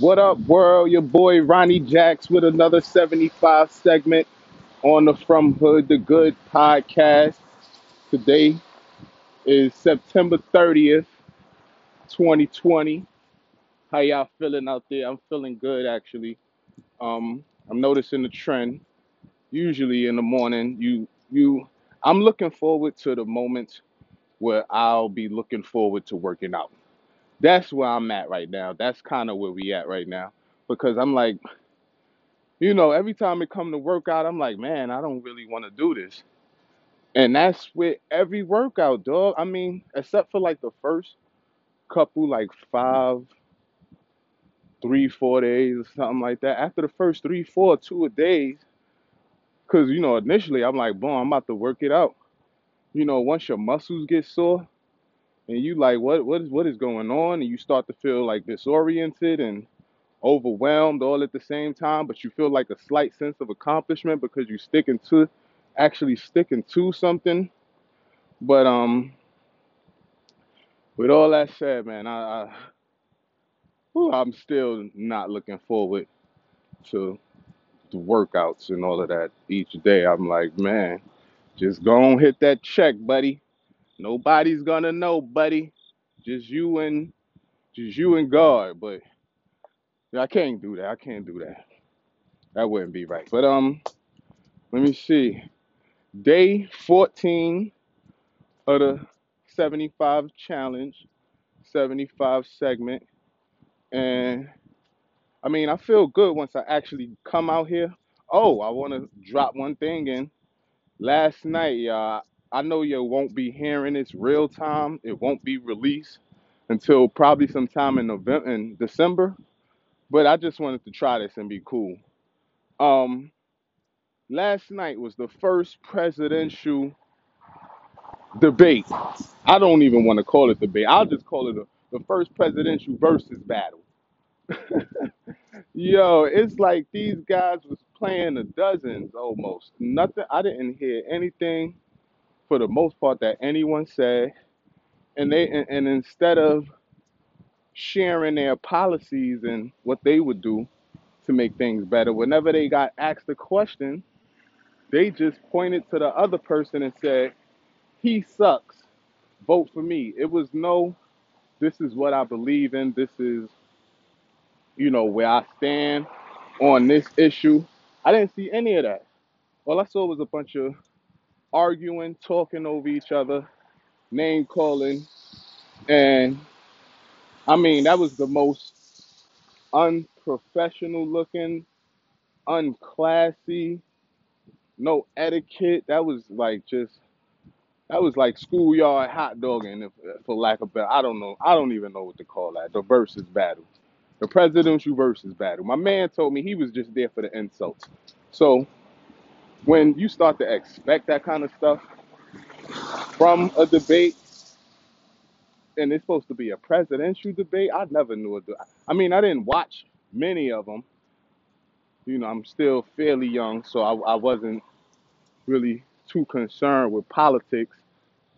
What up, world? Your boy Ronnie Jacks with another 75 segment on the From Hood to Good podcast. Today is September 30th, 2020. How y'all feeling out there? I'm feeling good actually. Um, I'm noticing the trend. Usually in the morning, you you I'm looking forward to the moments where I'll be looking forward to working out. That's where I'm at right now. That's kind of where we at right now. Because I'm like, you know, every time it come to workout, I'm like, man, I don't really want to do this. And that's with every workout, dog. I mean, except for like the first couple, like five, three, four days or something like that. After the first three, four, two days, because you know, initially I'm like, boom, I'm about to work it out. You know, once your muscles get sore and you like, what, what is, what is going on? And you start to feel like disoriented and overwhelmed all at the same time, but you feel like a slight sense of accomplishment because you're sticking to actually sticking to something. But um, with all that said, man, I, I whew, I'm still not looking forward to the workouts and all of that each day. I'm like, man, just go and hit that check, buddy. Nobody's gonna know, buddy. Just you and just you and God. But yeah, I can't do that. I can't do that. That wouldn't be right. But um, let me see. Day 14 of the 75 challenge, 75 segment. And I mean, I feel good once I actually come out here. Oh, I want to drop one thing in. Last night, y'all, I know you won't be hearing this real time. It won't be released until probably sometime in November, in December. But I just wanted to try this and be cool. Um, last night was the first presidential debate. I don't even want to call it debate. I'll just call it a, the first presidential versus battle. Yo, it's like these guys was playing the dozens almost. Nothing. I didn't hear anything for the most part that anyone said, and they and, and instead of sharing their policies and what they would do to make things better, whenever they got asked a question, they just pointed to the other person and said, "He sucks. Vote for me." It was no, this is what I believe in. This is you know where I stand on this issue. I didn't see any of that. All I saw was a bunch of arguing, talking over each other, name calling, and I mean that was the most unprofessional looking, unclassy, no etiquette. That was like just that was like schoolyard hot dogging, for lack of better. I don't know. I don't even know what to call that. The versus battle, the presidential versus battle. My man told me he was just there for the insults. So when you start to expect that kind of stuff from a debate, and it's supposed to be a presidential debate, I never knew it. I mean, I didn't watch many of them. You know, I'm still fairly young, so I, I wasn't really too concerned with politics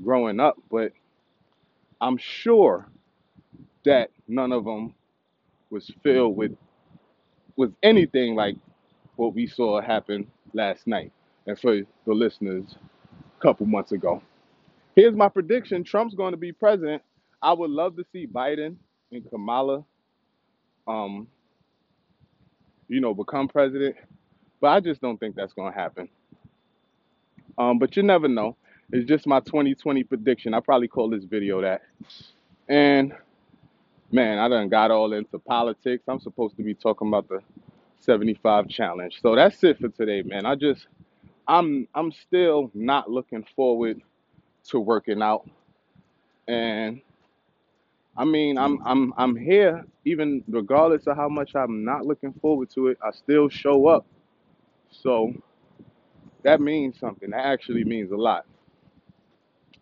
growing up. But I'm sure that none of them was filled with with anything like what we saw happen last night, and for the listeners, a couple months ago. Here's my prediction: Trump's going to be president. I would love to see Biden and Kamala, um, you know, become president, but I just don't think that's going to happen. Um, but you never know. It's just my 2020 prediction. I probably call this video that. And man, I done got all into politics. I'm supposed to be talking about the 75 challenge. So that's it for today, man. I just I'm I'm still not looking forward to working out. And I mean, I'm I'm I'm here even regardless of how much I'm not looking forward to it. I still show up. So that means something. That actually means a lot.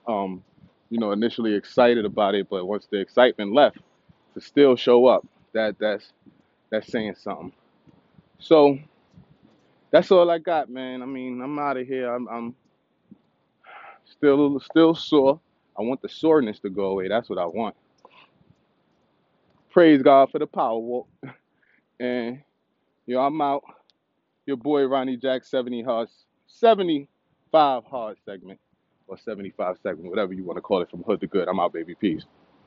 Um, you know, initially excited about it, but once the excitement left, to still show up, that that's that's saying something. So that's all I got, man. I mean, I'm out of here. I'm, I'm still still sore. I want the soreness to go away. That's what I want. Praise God for the power walk. And yo, I'm out. Your boy Ronnie Jack, 70 hard, 75 hard segment or 75 segment, whatever you want to call it, from hood to good. I'm out, baby. Peace.